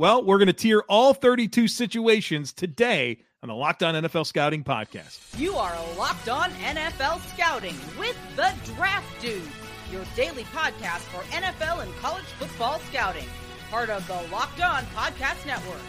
Well, we're going to tier all 32 situations today on the Locked On NFL Scouting Podcast. You are Locked On NFL Scouting with the Draft Dude, your daily podcast for NFL and college football scouting. Part of the Locked On Podcast Network.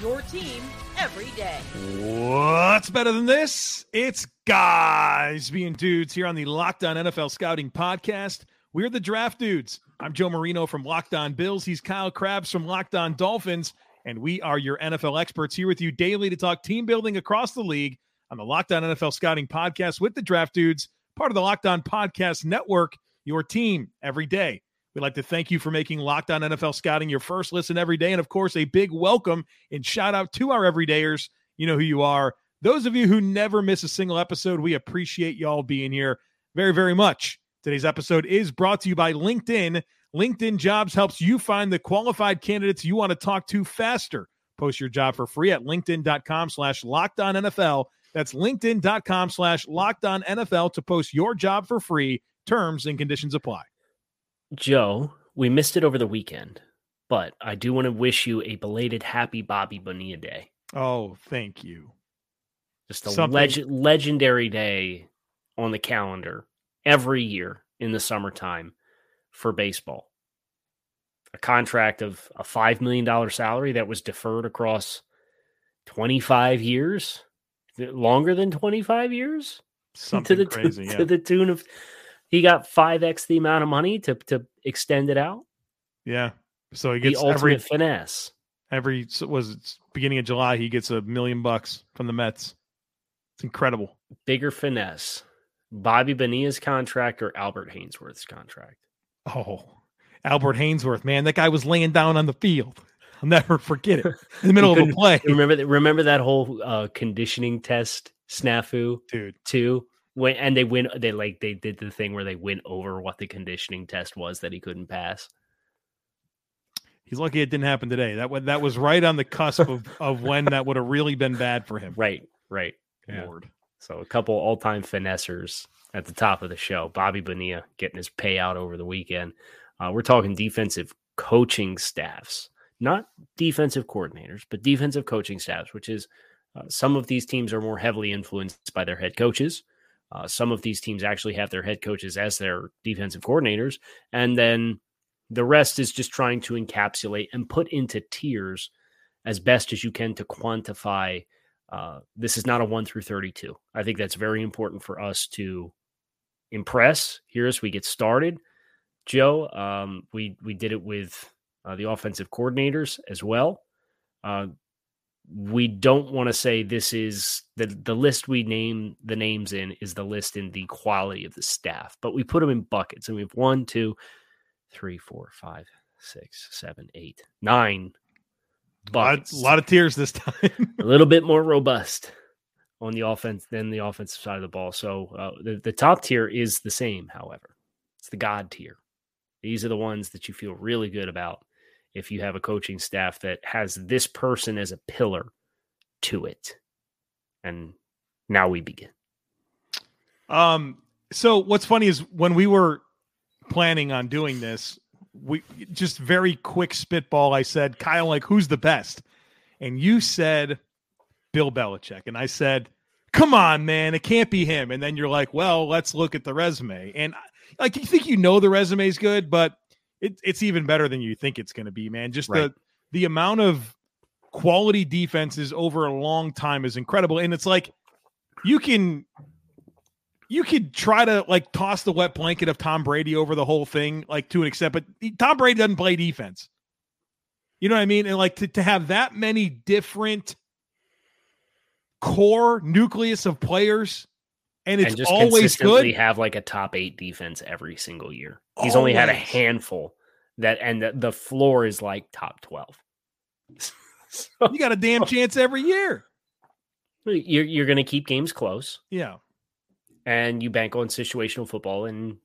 Your team every day. What's better than this? It's guys being dudes here on the Locked On NFL Scouting Podcast. We're the Draft Dudes. I'm Joe Marino from Locked On Bills. He's Kyle Crabbs from Locked On Dolphins and we are your NFL experts here with you daily to talk team building across the league on the Locked On NFL Scouting Podcast with the Draft Dudes, part of the Locked On Podcast Network, your team every day. We'd like to thank you for making Locked On NFL Scouting your first listen every day. And of course, a big welcome and shout out to our everydayers. You know who you are. Those of you who never miss a single episode, we appreciate y'all being here very, very much. Today's episode is brought to you by LinkedIn. LinkedIn Jobs helps you find the qualified candidates you want to talk to faster. Post your job for free at linkedin.com slash NFL. That's linkedin.com slash NFL to post your job for free. Terms and conditions apply. Joe, we missed it over the weekend, but I do want to wish you a belated happy Bobby Bonilla Day. Oh, thank you. Just a leg- legendary day on the calendar every year in the summertime for baseball. A contract of a $5 million salary that was deferred across 25 years, longer than 25 years. Something to the, crazy, to, yeah. to the tune of he got 5x the amount of money to to extend it out. Yeah. So he gets every finesse. every was it beginning of July he gets a million bucks from the Mets. It's incredible. Bigger finesse. Bobby Bonilla's contract or Albert Haynesworth's contract? Oh, Albert Haynesworth, man, that guy was laying down on the field. I'll never forget it in the middle of a play, Remember that? Remember that whole uh, conditioning test snafu dude. too. When and they win, they like they did the thing where they went over what the conditioning test was that he couldn't pass. He's lucky it didn't happen today. That that was right on the cusp of, of when that would have really been bad for him. Right, right. Yeah. Lord. So a couple all-time finessers at the top of the show. Bobby Bonilla getting his payout over the weekend. Uh, we're talking defensive coaching staffs, not defensive coordinators, but defensive coaching staffs, which is uh, some of these teams are more heavily influenced by their head coaches. Uh, some of these teams actually have their head coaches as their defensive coordinators, and then the rest is just trying to encapsulate and put into tiers as best as you can to quantify uh, this is not a 1 through 32. I think that's very important for us to impress here as we get started. Joe, um, we we did it with uh, the offensive coordinators as well. Uh, we don't want to say this is the the list we name the names in is the list in the quality of the staff, but we put them in buckets, and we have one, two, three, four, five, six, seven, eight, nine buckets a lot of tears this time. a little bit more robust on the offense than the offensive side of the ball. So uh, the, the top tier is the same, however. It's the God tier. These are the ones that you feel really good about if you have a coaching staff that has this person as a pillar to it. And now we begin. Um, so what's funny is when we were planning on doing this, we just very quick spitball. I said, Kyle, like, who's the best? And you said Bill Belichick. And I said, come on, man, it can't be him. And then you're like, well, let's look at the resume. And like, you think you know the resume is good, but it, it's even better than you think it's going to be, man. Just Right. the the amount of quality defenses over a long time is incredible. And it's like you can you could try to like toss the wet blanket of Tom Brady over the whole thing, like to an extent, but Tom Brady doesn't play defense. You know what I mean? And like to, to have that many different core nucleus of players and it's and just always consistently good. have like a top eight defense every single year. He's only had a handful that, and the, the floor is like top twelve. so You got a damn chance every year. you're you're going to keep games close, Yeah. And you bank on situational football and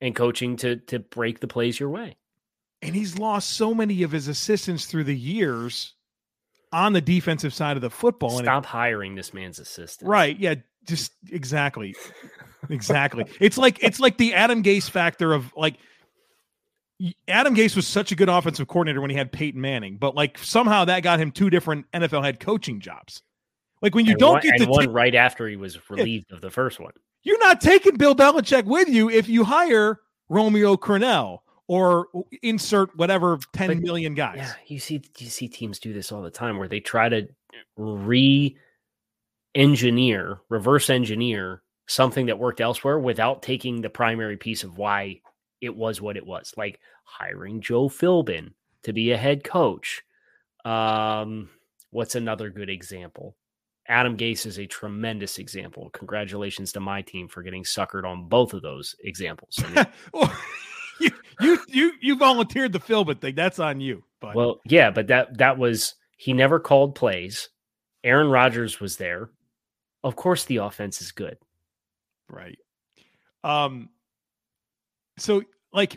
and coaching to to break the plays your way. And he's lost so many of his assistants through the years on the defensive side of the football. And it- Stop hiring this man's assistant. Right. Yeah. Just exactly. exactly. It's like it's like the Adam Gase factor of like Adam Gase was such a good offensive coordinator when he had Peyton Manning, but like somehow that got him two different NFL head coaching jobs. Like when you and don't one, get and one ta- right after he was relieved of the first one. you're not taking Bill Belichick with you if you hire Romeo Crennel or insert whatever ten But- million guys. Yeah, you see, you see teams do this all the time where they try to re-engineer, reverse engineer something that worked elsewhere without taking the primary piece of why it was what it was. Like hiring Joe Philbin to be a head coach. Um, what's another good example? Adam Gase is a tremendous example. Congratulations to my team for getting suckered on both of those examples. I mean, Well, you you you you volunteered the Philbin thing. That's on you. But Well, yeah, but that that was he never called plays. Aaron Rodgers was there. Of course, the offense is good. Right. Um. So, like,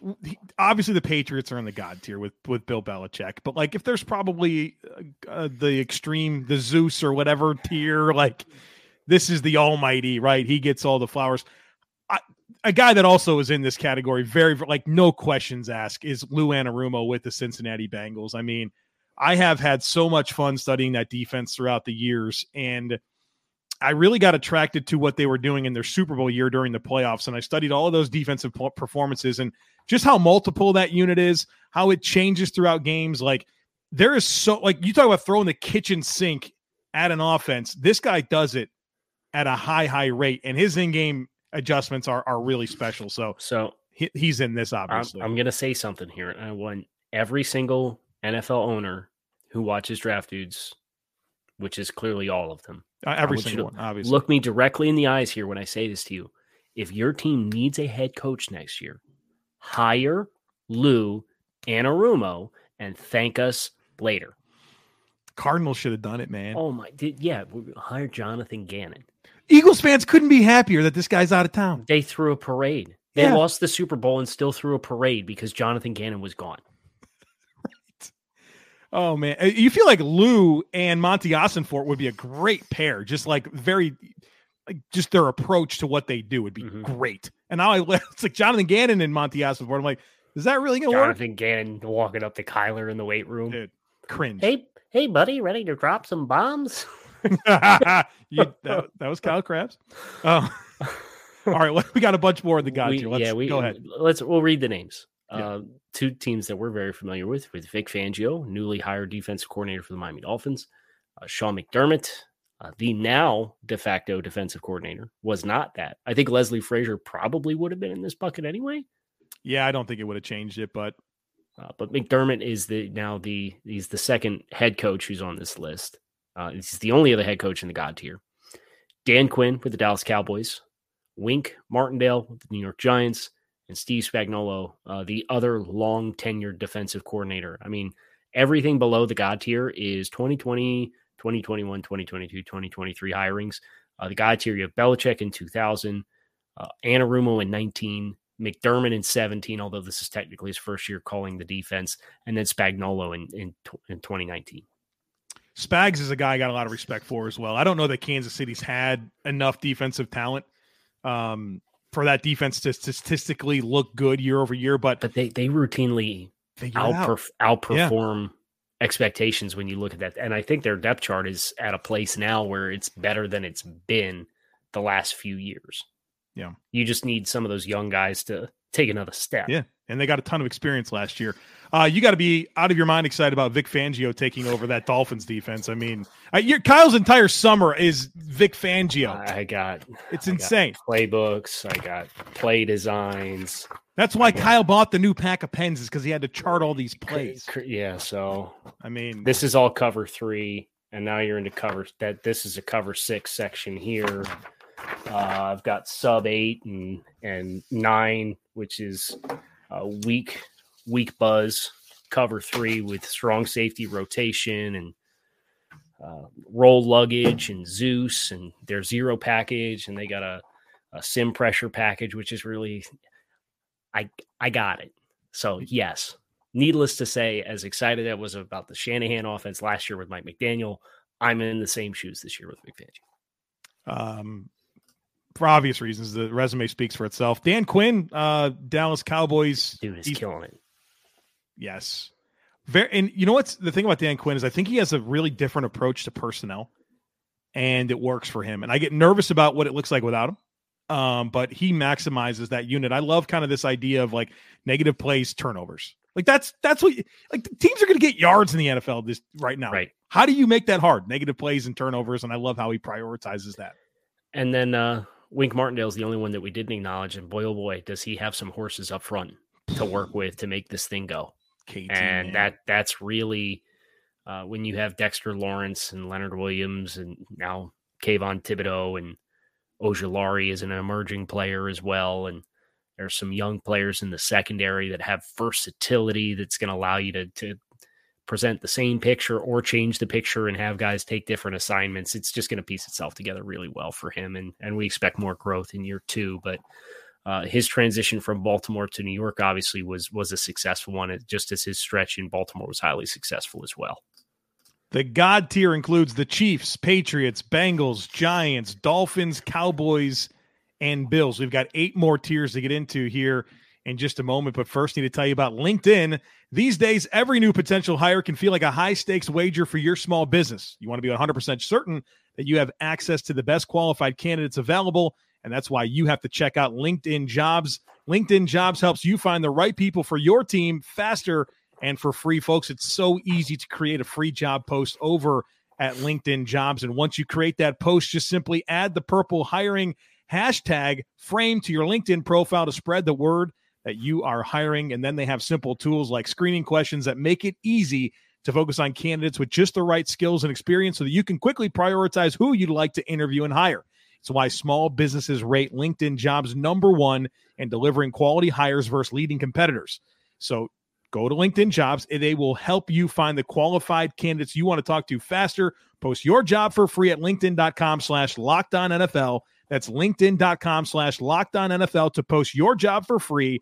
obviously, the Patriots are in the god tier with with Bill Belichick, but like, if there's probably uh, uh, the extreme, the Zeus or whatever tier, like, this is the Almighty, right? He gets all the flowers. A guy that also is in this category, very like no questions asked, is Lou Anarumo with the Cincinnati Bengals. I mean, I have had so much fun studying that defense throughout the years, and I really got attracted to what they were doing in their Super Bowl year during the playoffs. And I studied all of those defensive performances and just how multiple that unit is, how it changes throughout games. Like, there is so, like, you talk about throwing the kitchen sink at an offense. This guy does it at a high, high rate, and his in game adjustments are, are really special. So So he, he's in this, I'm, obviously. I'm going to say something here. I want every single NFL owner who watches Draft Dudes, which is clearly all of them, Uh, every single one, obviously. look me directly in the eyes here when I say this to you. If your team needs a head coach next year, hire Lou Anarumo and thank us later. Cardinals should have done it, man. Oh my, did, yeah, hire Jonathan Gannon. Eagles fans couldn't be happier that this guy's out of town. They threw a parade. They Yeah. lost the Super Bowl and still threw a parade because Jonathan Gannon was gone. Oh man, Uh, you feel like Lou and Monty Ossenfort would be a great pair. Just like very, like just their approach to what they do would be Mhm. great. And now I it's like Jonathan Gannon and Monty Ossenfort. I'm like, is that really gonna work? Jonathan Gannon walking up to Kyler in the weight room. Dude, cringe. Hey, hey, buddy, ready to drop some bombs? you, that, that was Kyle Crabbs. Oh. all right, well, we got a bunch more in the god We- tier. Let's yeah, we go ahead. Let's we'll read the names. Yeah. Uh, two teams that we're very familiar with, with Vic Fangio, newly hired defensive coordinator for the Miami Dolphins. Uh, Sean McDermott, uh, the now de facto defensive coordinator, was not that. I think Leslie Frazier probably would have been in this bucket anyway. Yeah, I don't think it would have changed it, but Uh, but McDermott is the now the he's the second head coach who's on this list. Uh, he's the only other head coach in the God tier. Dan Quinn with the Dallas Cowboys, Wink Martindale with the New York Giants, and Steve Spagnuolo, uh, the other long tenured defensive coordinator. I mean, everything below the God tier is 2020, 2021, 2022, 2023 hirings. Uh, the God tier, you have Belichick in 2000, uh, Anarumo in 19, McDermott in 17, although this is technically his first year calling the defense, and then Spagnuolo in in, in 2019. Spags is a guy I got a lot of respect for as well. I don't know that Kansas City's had enough defensive talent um, for that defense to statistically look good year over year, but But they they routinely figure out. outperf- outperform expectations when you look at that. And I think their depth chart is at a place now where it's better than it's been the last few years. Yeah. You just need some of those young guys to take another step. Yeah. And they got a ton of experience last year. Uh, you got to be out of your mind excited about Vic Fangio taking over that Dolphins defense. I mean, I, your, Kyle's entire summer is Vic Fangio. I got it's I insane. Got playbooks, I got play designs. That's why Kyle bought the new pack of pens is because he had to chart all these plays. Yeah, so I mean, this is all cover three, and now you're into cover that. This is a cover six section here. Uh, I've got sub eight and and nine, which is uh, weak weak buzz cover three with strong safety rotation and uh, roll luggage and Zeus and their zero package and they got a, a sim pressure package which is really I I got it. So yes, needless to say, as excited I was about the Shanahan offense last year with Mike McDaniel, I'm in the same shoes this year with McFangio. Um, for obvious reasons, the resume speaks for itself. Dan Quinn, uh, Dallas Cowboys, dude is killing it. Yes. Very, and you know what's the thing about Dan Quinn is I think he has a really different approach to personnel, and it works for him. And I get nervous about what it looks like without him. Um, but he maximizes that unit. I love kind of this idea of like negative plays, turnovers. Like that's that's what like teams are going to get yards in the NFL this right now. Right. How do you make that hard? Negative plays and turnovers, and I love how he prioritizes that. And then uh Wink Martindale is the only one that we didn't acknowledge, and boy oh boy, does he have some horses up front to work with to make this thing go. KT, and man. that that's really uh, when you have Dexter Lawrence and Leonard Williams and now Kayvon Thibodeaux and Ojulari is an emerging player as well, and there's some young players in the secondary that have versatility that's going to allow you to to present the same picture or change the picture and have guys take different assignments. It's just going to piece itself together really well for him, and and we expect more growth in year two, but uh, his transition from Baltimore to New York obviously was was a successful one, just as his stretch in Baltimore was highly successful as well. The God tier includes the Chiefs, Patriots, Bengals, Giants, Dolphins, Cowboys, and Bills. We've got eight more tiers to get into here in just a moment. But first, need to tell you about LinkedIn. These days, every new potential hire can feel like a high stakes wager for your small business. You want to be 100% certain that you have access to the best qualified candidates available. And that's why you have to check out LinkedIn Jobs. LinkedIn Jobs helps you find the right people for your team faster and for free, folks. It's so easy to create a free job post over at LinkedIn Jobs. And once you create that post, just simply add the purple hiring hashtag frame to your LinkedIn profile to spread the word that you are hiring. And then they have simple tools like screening questions that make it easy to focus on candidates with just the right skills and experience so that you can quickly prioritize who you'd like to interview and hire. It's why small businesses rate LinkedIn jobs number one in delivering quality hires versus leading competitors. So go to LinkedIn jobs and they will help you find the qualified candidates you want to talk to faster. Post your job for free at LinkedIn.com slash lockdown NFL. That's LinkedIn.com slash lockdown NFL to post your job for free.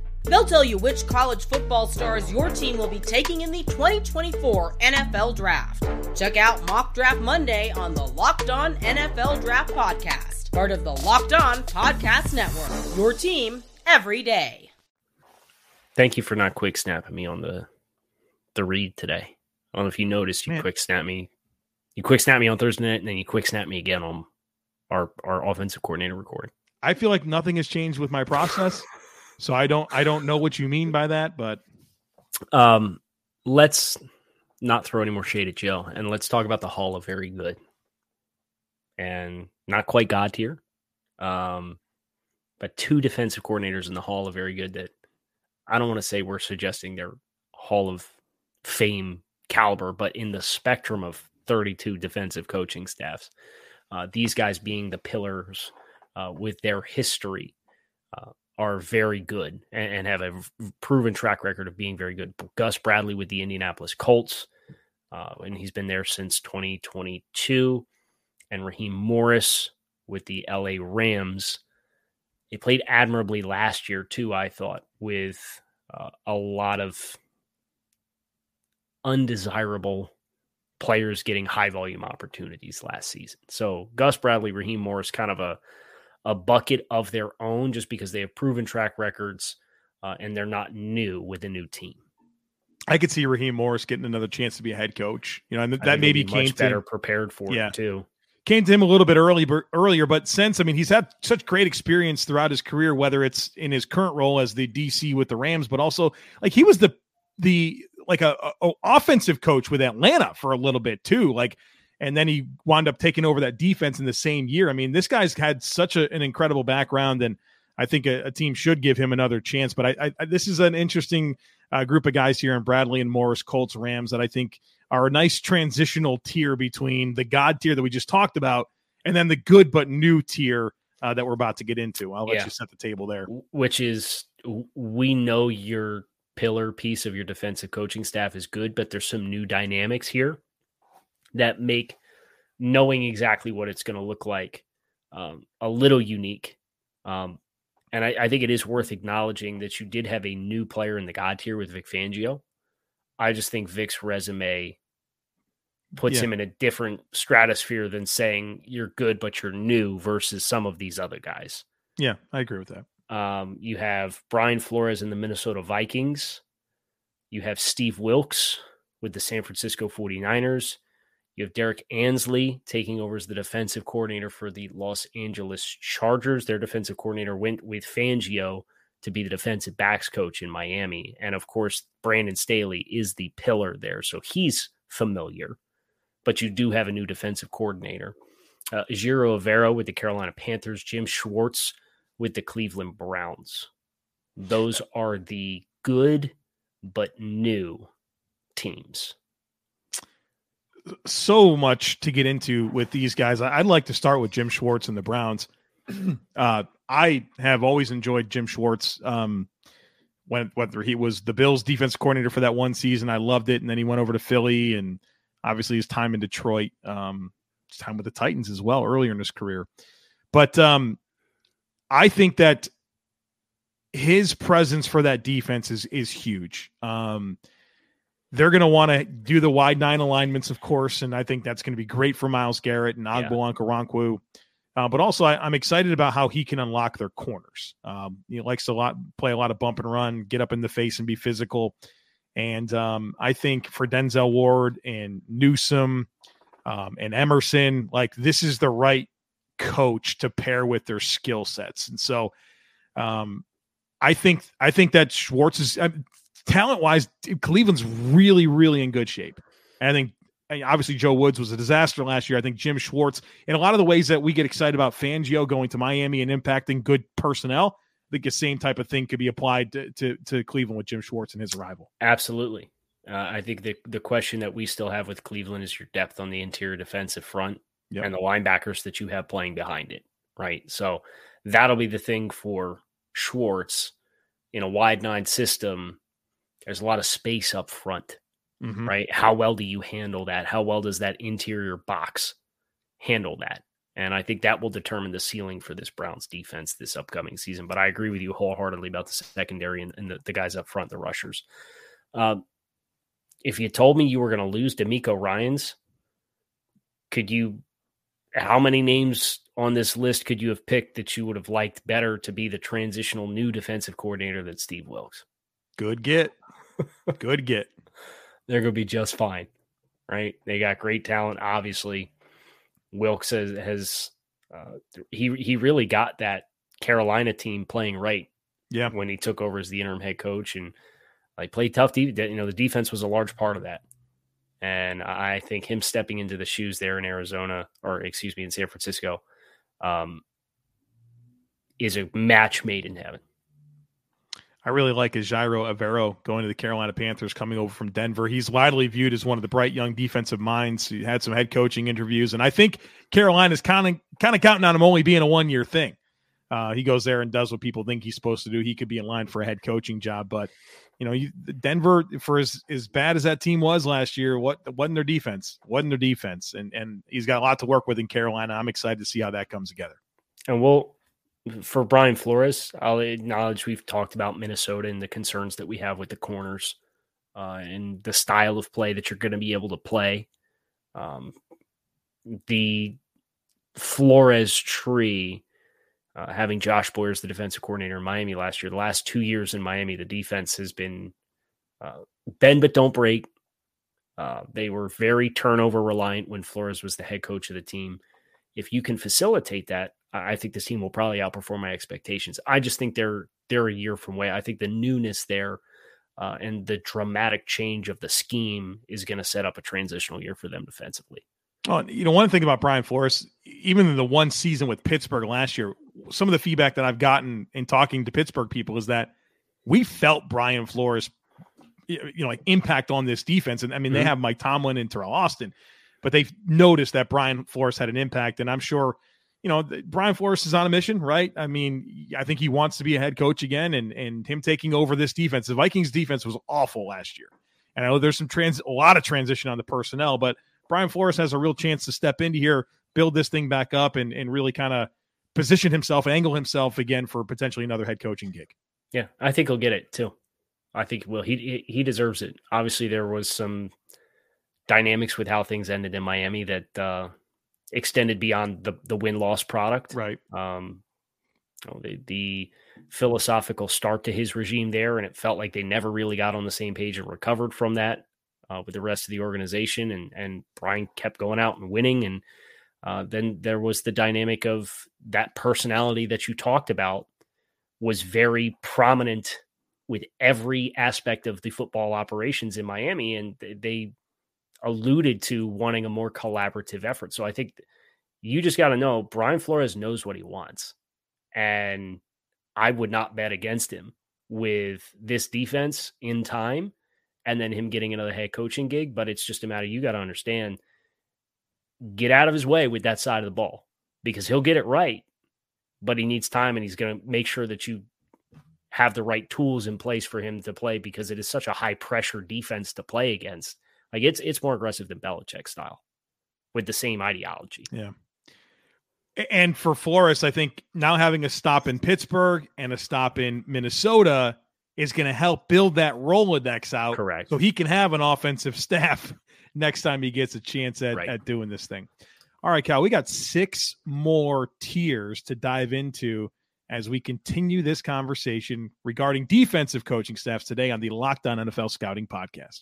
They'll tell you which college football stars your team will be taking in the 2024 NFL Draft. Check out Mock Draft Monday on the Locked On NFL Draft Podcast, part of the Locked On Podcast Network. Your team every day. Thank you for not quick snapping me on the the read today. I don't know if you noticed you Man. quick snap me. You quick snap me on Thursday night, and then you quick snap me again on our our offensive coordinator recording. I feel like nothing has changed with my process. So I don't I don't know what you mean by that, but Um, let's not throw any more shade at Joe, and let's talk about the Hall of Very Good, and not quite God tier, um, but two defensive coordinators in the Hall of Very Good that I don't want to say we're suggesting they're Hall of Fame caliber, but in the spectrum of 32 defensive coaching staffs, uh, these guys being the pillars uh, with their history. Uh, are very good and, and have a proven track record of being very good. Gus Bradley with the Indianapolis Colts, uh, and he's been there since 2022, and Raheem Morris with the LA Rams. He played admirably last year too. I thought with uh, a lot of undesirable players getting high volume opportunities last season. So Gus Bradley, Raheem Morris, kind of a a bucket of their own, just because they have proven track records uh, and they're not new with a new team. I could see Raheem Morris getting another chance to be a head coach. You know, and that maybe be came much better prepared for yeah. it too. Came to him a little bit early, but earlier, but since I mean, he's had such great experience throughout his career, whether it's in his current role as the DC with the Rams, but also like he was the the like a, a offensive coach with Atlanta for a little bit too. Like and then he wound up taking over that defense in the same year. I mean, this guy's had such a, an incredible background, and I think a, a, team should give him another chance. But I, I this is an interesting uh, group of guys here in Bradley and Morris, Colts, Rams that I think are a nice transitional tier between the God tier that we just talked about and then the good but new tier uh, that we're about to get into. I'll let yeah. you set the table there. Which is we know your pillar piece of your defensive coaching staff is good, but there's some new dynamics here that make knowing exactly what it's going to look like um, a little unique. Um, and I, I, think it is worth acknowledging that you did have a new player in the God tier with Vic Fangio. I just think Vic's resume puts yeah. him in a different stratosphere than saying you're good but you're new versus some of these other guys. Yeah, I agree with that. Um, you have Brian Flores in the Minnesota Vikings. You have Steve Wilks with the San Francisco 49ers. You have Derrick Ansley taking over as the defensive coordinator for the Los Angeles Chargers. Their defensive coordinator went with Fangio to be the defensive backs coach in Miami. And of course, Brandon Staley is the pillar there. So he's familiar, but you do have a new defensive coordinator. Uh, Ejiro Evero with the Carolina Panthers, Jim Schwartz with the Cleveland Browns. Those are the good but new teams so much to get into with these guys. I'd like to start with Jim Schwartz and the Browns. Uh, I have always enjoyed Jim Schwartz. Um, when whether he was the Bills defense coordinator for that one season, I loved it, and then he went over to Philly, and obviously his time in Detroit, um, his time with the Titans as well earlier in his career. But um, I think that his presence for that defense is is huge. Um, they're going to want to do the wide nine alignments, of course, and I think that's going to be great for Myles Garrett and Ogbo Okoronkwo. Uh, but also, I, am excited about how he can unlock their corners. Um, he likes to lot, play a lot of bump and run, get up in the face and be physical. And um, I think for Denzel Ward and Newsome um, and Emerson, like this is the right coach to pair with their skill sets. And so, um, I think I think that Schwartz is talent wise, Cleveland's really, really in good shape. And I think obviously Joe Woods was a disaster last year. I think Jim Schwartz, in a lot of the ways that we get excited about Fangio going to Miami and impacting good personnel, I think the same type of thing could be applied to, to, to Cleveland with Jim Schwartz and his arrival. Absolutely. Uh, I think the, the question that we still have with Cleveland is your depth on the interior defensive front yep. and the linebackers that you have playing behind it. Right. So that'll be the thing for Schwartz in a wide nine system there's a lot of space up front, mm-hmm. right? How well do you handle that? How well does that interior box handle that? And I think that will determine the ceiling for this Browns defense this upcoming season. But I agree with you wholeheartedly about the secondary and, and the, the, guys up front, the rushers. Um, if you told me you were going to lose DeMeco Ryans, could you? How many names on this list could you have picked that you would have liked better to be the transitional new defensive coordinator than Steve Wilks? Good get. Good get. They're going to be just fine, right? They got great talent. Obviously, Wilks has, has uh, he he really got that Carolina team playing right. Yeah, when he took over as the interim head coach and like played tough. De- you know, the defense was a large part of that. And I think him stepping into the shoes there in Arizona, or excuse me, in San Francisco, um, is a match made in heaven. I really like Ejiro Evero going to the Carolina Panthers, coming over from Denver. He's widely viewed as one of the bright young defensive minds. He had some head coaching interviews, and I think Carolina's kind of kind of counting on him only being a one year thing. Uh, he goes there and does what people think he's supposed to do. He could be in line for a head coaching job, but you know, you, Denver for as as bad as that team was last year, what wasn't their defense? Wasn't their defense? And and he's got a lot to work with in Carolina. I'm excited to see how that comes together. And we'll for Brian Flores, I'll acknowledge we've talked about Minnesota and the concerns that we have with the corners uh, and the style of play that you're going to be able to play. Um, the Flores tree, uh, having Josh Boyer as the defensive coordinator in Miami last year, the last two years in Miami, the defense has been uh, bend but don't break. Uh, they were very turnover reliant when Flores was the head coach of the team. If you can facilitate that, I think this team will probably outperform my expectations. I just think they're they're a year from way. I think the newness there uh, and the dramatic change of the scheme is going to set up a transitional year for them defensively. Oh, you know, one thing about Brian Flores, even in the one season with Pittsburgh last year, some of the feedback that I've gotten in talking to Pittsburgh people is that we felt Brian Flores, you know, like impact on this defense. And I mean, mm-hmm. they have Mike Tomlin and Teryl Austin, but they've noticed that Brian Flores had an impact. And I'm sure, you know, Brian Flores is on a mission, right? I mean, I think he wants to be a head coach again, and and him taking over this defense. The Vikings defense was awful last year, and I know there's some trans, a lot of transition on the personnel, but Brian Flores has a real chance to step into here, build this thing back up, and and really kind of position himself, angle himself again for potentially another head coaching gig. Yeah, I think he'll get it too. I think well, he he deserves it. Obviously, there was some dynamics with how things ended in Miami that uh, extended beyond the the win loss product. Right. Um, you know, the the philosophical start to his regime there, and it felt like they never really got on the same page and recovered from that uh, with the rest of the organization, and and Brian kept going out and winning, and uh, then there was the dynamic of that personality that you talked about was very prominent with every aspect of the football operations in Miami, and they alluded to wanting a more collaborative effort. So I think you just got to know Brian Flores knows what he wants, and I would not bet against him with this defense in time and then him getting another head coaching gig. But it's just a matter you got to understand get out of his way with that side of the ball because he'll get it right, but he needs time and he's going to make sure that you have the right tools in place for him to play because it is such a high pressure defense to play against. Like it's it's more aggressive than Belichick style with the same ideology. Yeah. And for Flores, I think now having a stop in Pittsburgh and a stop in Minnesota is going to help build that Rolodex out. Correct. So he can have an offensive staff next time he gets a chance at, right. at doing this thing. All right, Cal, we got six more tiers to dive into as we continue this conversation regarding defensive coaching staffs today on the Locked On NFL Scouting Podcast.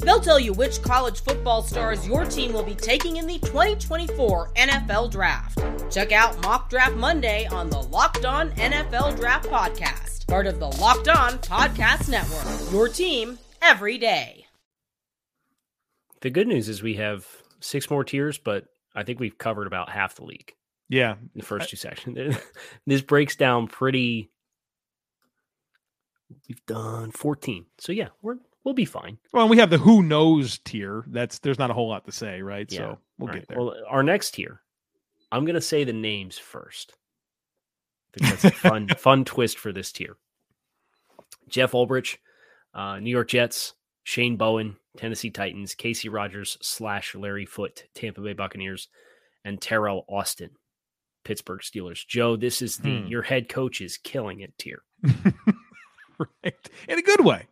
They'll tell you which college football stars your team will be taking in the 2024 NFL Draft. Check out Mock Draft Monday on the Locked On NFL Draft Podcast part of the Locked On Podcast Network. Your team every day. The good news is we have six more tiers, but I think we've covered about half the league. Yeah. The first two sections. this breaks down pretty. We've done 14. So yeah, we're we'll be fine. Well, we have the who knows tier. That's there's not a whole lot to say, right? Yeah. So we'll All get right. there. Well, our next tier, I'm gonna say the names first that's a fun fun twist for this tier. Jeff Ulbrich, uh, New York Jets, Shane Bowen, Tennessee Titans, Kacy Rodgers slash Larry Foote, Tampa Bay Buccaneers, and Teryl Austin, Pittsburgh Steelers. Joe, this is the hmm. your head coach is killing it tier. right. In a good way.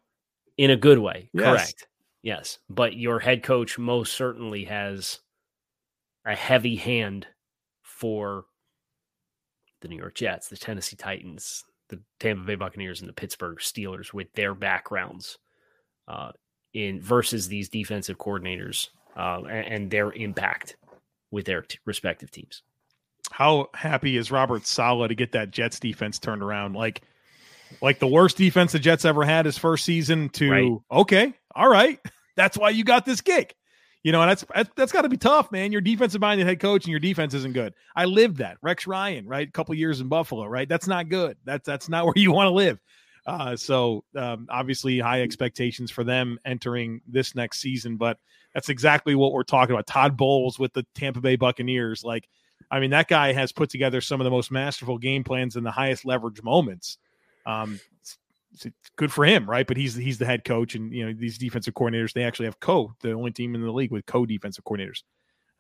In a good way. Yes. Correct. Yes. But your head coach most certainly has a heavy hand for the New York Jets, the Tennessee Titans, the Tampa Bay Buccaneers, and the Pittsburgh Steelers with their backgrounds uh, in versus these defensive coordinators uh, and, and, their impact with their t- respective teams. How happy is Robert Saleh to get that Jets defense turned around? Like, like the worst defense the Jets ever had his first season to right. okay, all right, that's why you got this gig. You know, and that's that's, that's got to be tough, man. Your defensive minded head coach and your defense isn't good. I lived that. Rex Ryan, right? A couple years in Buffalo, right? That's not good. That's that's not where you want to live. Uh, so um, obviously, high expectations for them entering this next season, but that's exactly what we're talking about. Todd Bowles with the Tampa Bay Buccaneers, like, I mean, that guy has put together some of the most masterful game plans in the highest leverage moments. Um, it's good for him, right? But he's he's the head coach, and you know these defensive coordinators they actually have co the only team in the league with co defensive coordinators.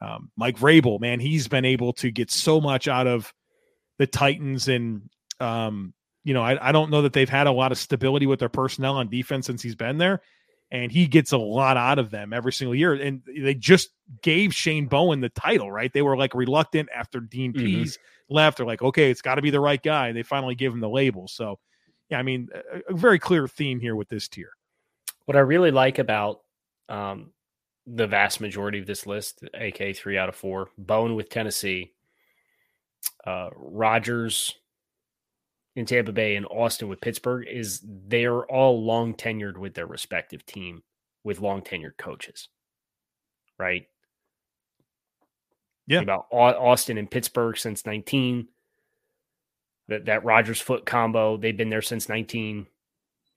Um, Mike Vrabel, man, he's been able to get so much out of the Titans, and um, you know I, I don't know that they've had a lot of stability with their personnel on defense since he's been there, and he gets a lot out of them every single year. And they just gave Shane Bowen the title, right? They were like reluctant after Dean mm-hmm. Pees left. They're like, okay, it's got to be the right guy. They finally give him the label. So yeah, I mean, a, a very clear theme here with this tier. What I really like about um, the vast majority of this list, AK three out of four, Bowen with Tennessee, uh, Rodgers in Tampa Bay, and Austin with Pittsburgh, is they're all long tenured with their respective team with long tenured coaches, right? Yeah. About Austin and Pittsburgh since 19, that that Rodgers Foote combo. They've been there since 19,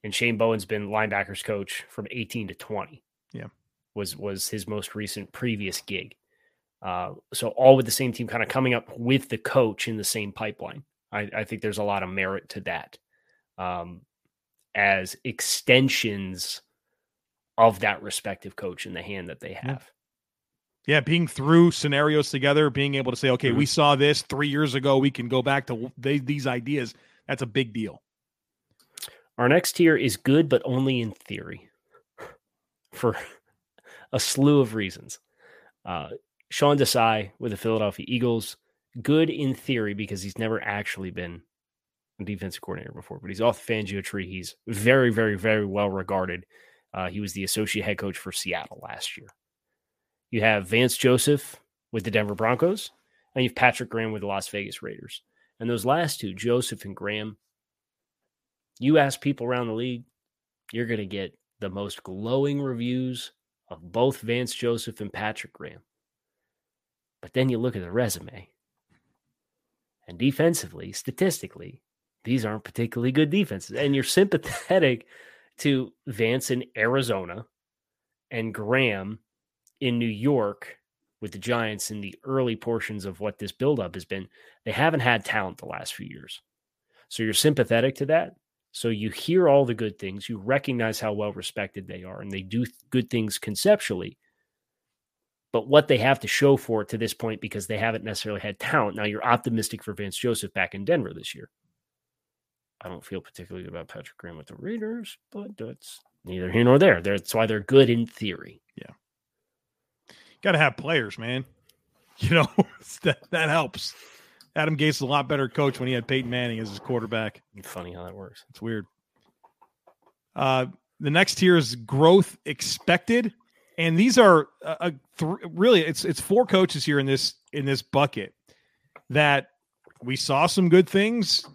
and Shane Bowen's been linebackers coach from 18 to 20. Yeah, was was his most recent previous gig. Uh, so all with the same team, kind of coming up with the coach in the same pipeline. I, I think there's a lot of merit to that, um, as extensions of that respective coach in the hand that they have. Yeah, being through scenarios together, being able to say, okay, mm-hmm. we saw this three years ago, we can go back to they, these ideas. That's a big deal. Our next tier is good, but only in theory for a slew of reasons. Uh, Sean Desai with the Philadelphia Eagles, good in theory because he's never actually been a defensive coordinator before, but he's off the Fangio tree. He's very, very, very well regarded. Uh, he was the associate head coach for Seattle last year. You have Vance Joseph with the Denver Broncos, and you have Patrick Graham with the Las Vegas Raiders. And those last two, Joseph and Graham, you ask people around the league, you're going to get the most glowing reviews of both Vance Joseph and Patrick Graham. But then you look at the resume, and defensively, statistically, these aren't particularly good defenses. And you're sympathetic to Vance in Arizona and Graham in New York with the Giants in the early portions of what this buildup has been, they haven't had talent the last few years. So you're sympathetic to that. So you hear all the good things, you recognize how well respected they are, and they do good things conceptually. But what they have to show for it to this point, because they haven't necessarily had talent. Now you're optimistic for Vance Joseph back in Denver this year. I don't feel particularly good about Patrick Graham with the Raiders, but that's neither here nor there. That's why they're good in theory. Got to have players, man. You know, that, that helps. Adam Gase is a lot better coach when he had Peyton Manning as his quarterback. Funny how that works. It's weird. Uh, the next tier is growth expected, and these are uh, uh th- really it's it's four coaches here in this in this bucket that we saw some good things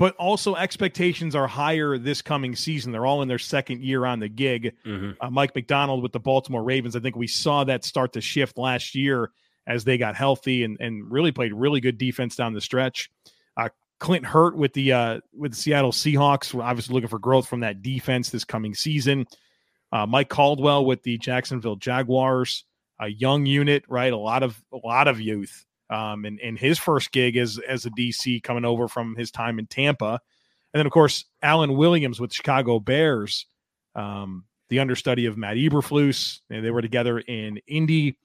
but also expectations are higher this coming season. They're all in their second year on the gig. Mm-hmm. Uh, Mike Macdonald with the Baltimore Ravens. I think we saw that start to shift last year as they got healthy and, and really played really good defense down the stretch. Uh, Clint Hurtt with the uh, with the Seattle Seahawks. We're obviously looking for growth from that defense this coming season. Uh, Mike Caldwell with the Jacksonville Jaguars, a young unit, right? A lot of a lot of youth um, and, and his first gig as as a DC coming over from his time in Tampa, and then of course Alan Williams with Chicago Bears, um, the understudy of Matt Eberflus. And They were together in Indy,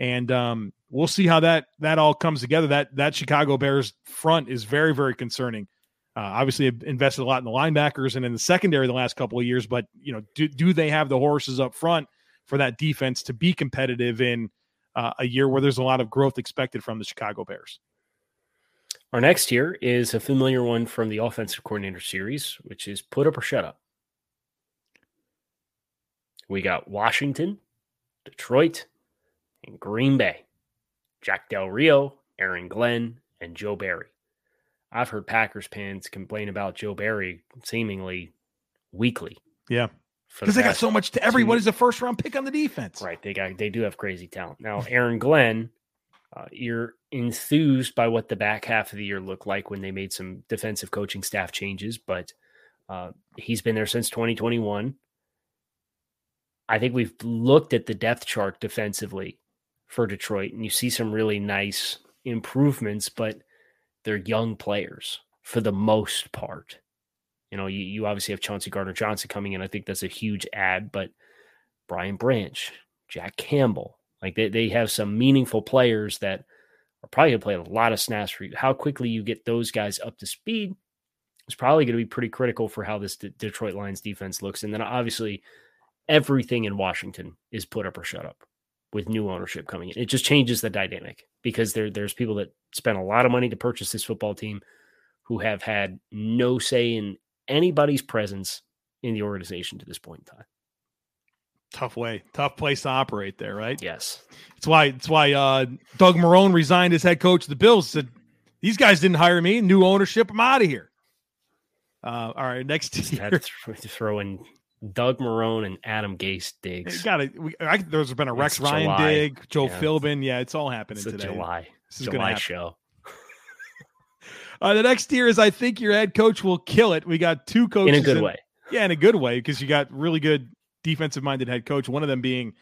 and um, we'll see how that that all comes together. That that Chicago Bears front is very very concerning. Uh, obviously, invested a lot in the linebackers and in the secondary the last couple of years, but you know, do do they have the horses up front for that defense to be competitive in? Uh, a year where there's a lot of growth expected from the Chicago Bears. Our next here is a familiar one from the offensive coordinator series, which is put up or shut up. We got Washington, Detroit, and Green Bay. Jack Del Rio, Aaron Glenn, and Joe Barry. I've heard Packers fans complain about Joe Barry seemingly weekly. Yeah because they got so much to everybody's a first round pick on the defense. Right. They got they do have crazy talent. Now, Aaron Glenn, uh, you're enthused by what the back half of the year looked like when they made some defensive coaching staff changes, but uh, he's been there since 2021. I think we've looked at the depth chart defensively for Detroit, and you see some really nice improvements, but they're young players for the most part You know, you, you obviously have Chauncey Gardner Johnson coming in. I think that's a huge add, but Brian Branch, Jack Campbell, like they, they have some meaningful players that are probably going to play a lot of snaps for you. How quickly you get those guys up to speed is probably going to be pretty critical for how this D- Detroit Lions defense looks. And then obviously, everything in Washington is put up or shut up with new ownership coming in. It just changes the dynamic because there there's people that spent a lot of money to purchase this football team who have had no say in anybody's presence in the organization to this point in time. Tough way, tough place to operate there, right? Yes. It's why it's why uh, Doug Marrone resigned as head coach of the Bills. Said these guys didn't hire me. New ownership. I'm out of here. Uh, all right, next year. had to throw, in Doug Marrone and Adam Gase digs. Got it. There's been a Rex It's Ryan July. dig, Joe Yeah. Philbin. Yeah, it's all happening It's today. July This is July show. Uh, the next tier is I think your head coach will kill it. We got two coaches In a good way. Yeah, in a good way because you got really good defensive minded head coach. One of them being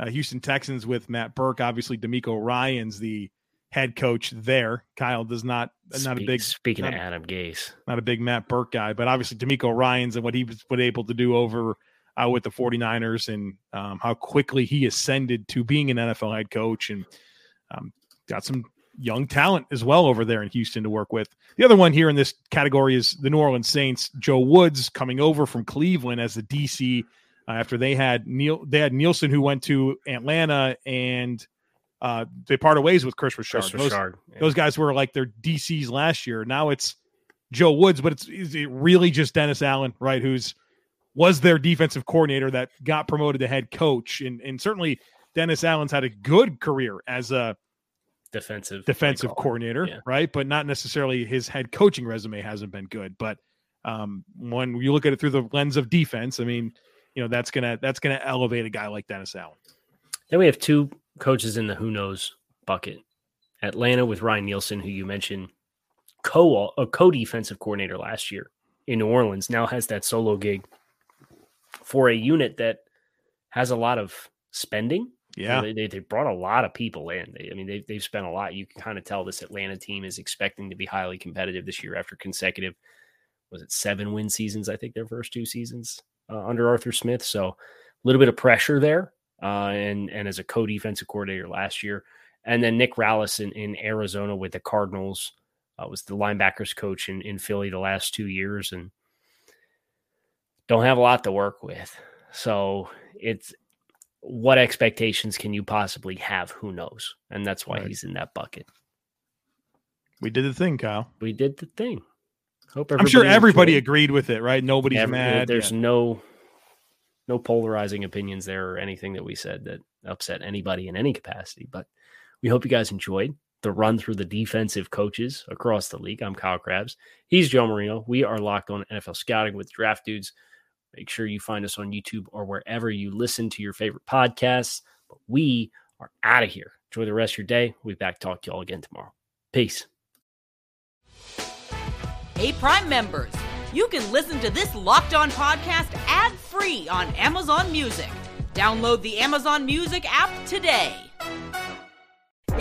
uh, Houston Texans with Matt Burke. Obviously, DeMeco Ryans the head coach there. Kyle does not not a big speaking not, of Adam Gase. not a big Matt Burke guy, but obviously DeMeco Ryans and what he was, was able to do over uh, with the 49ers and um, how quickly he ascended to being an NFL head coach and um, got some young talent as well over there in Houston to work with. The other one here in this category is the New Orleans Saints. Joe Woods coming over from Cleveland as the DC uh, after they had Neil they had Nielsen who went to Atlanta and uh, they parted ways with Kris Richard. Chris Those- Richard. Yeah. those guys were like their DCs last year. Now it's Joe Woods, but it's is it really just Dennis Allen, right? Who's was their defensive coordinator that got promoted to head coach, and and certainly Dennis Allen's had a good career as a defensive defensive coordinator, Yeah. right? But not necessarily his head coaching resume hasn't been good. But um, when you look at it through the lens of defense, I mean, you know that's gonna that's gonna elevate a guy like Dennis Allen. Then we have two coaches in the who knows bucket. Atlanta with Ryan Nielsen, who you mentioned, co a co defensive coordinator last year in New Orleans, now has that solo gig for a unit that has a lot of spending. You know, Yeah, they, they, brought a lot of people in. They, I mean, they, they've spent a lot. You can kind of tell this Atlanta team is expecting to be highly competitive this year after consecutive, was it seven win seasons? I think their first two seasons uh, under Arthur Smith. So a little bit of pressure there. Uh, and, and as a co defensive coordinator last year. And then Nick Rallis in, in Arizona with the Cardinals uh, was the linebackers coach in, in Philly the last two years and don't have a lot to work with. So it's what expectations can you possibly have? Who knows? And that's why Right. he's in that bucket. we did the thing, Kyle. We did the thing. Hope I'm sure everybody enjoyed. agreed with it, right? Nobody's Every- uh, mad. There's Yeah. no no polarizing opinions there or anything that we said that upset anybody in any capacity. But we hope you guys enjoyed the run through the defensive coaches across the league. I'm Kyle Crabbs. He's Joe Marino. We are locked on NFL scouting with draft dudes. Make sure you find us on YouTube or wherever you listen to your favorite podcasts. But we are out of here. Enjoy the rest of your day. We'll be back to talk to you all again tomorrow. Peace. Hey, Prime members, you can listen to this Locked On podcast ad free on Amazon Music. Download the Amazon Music app today.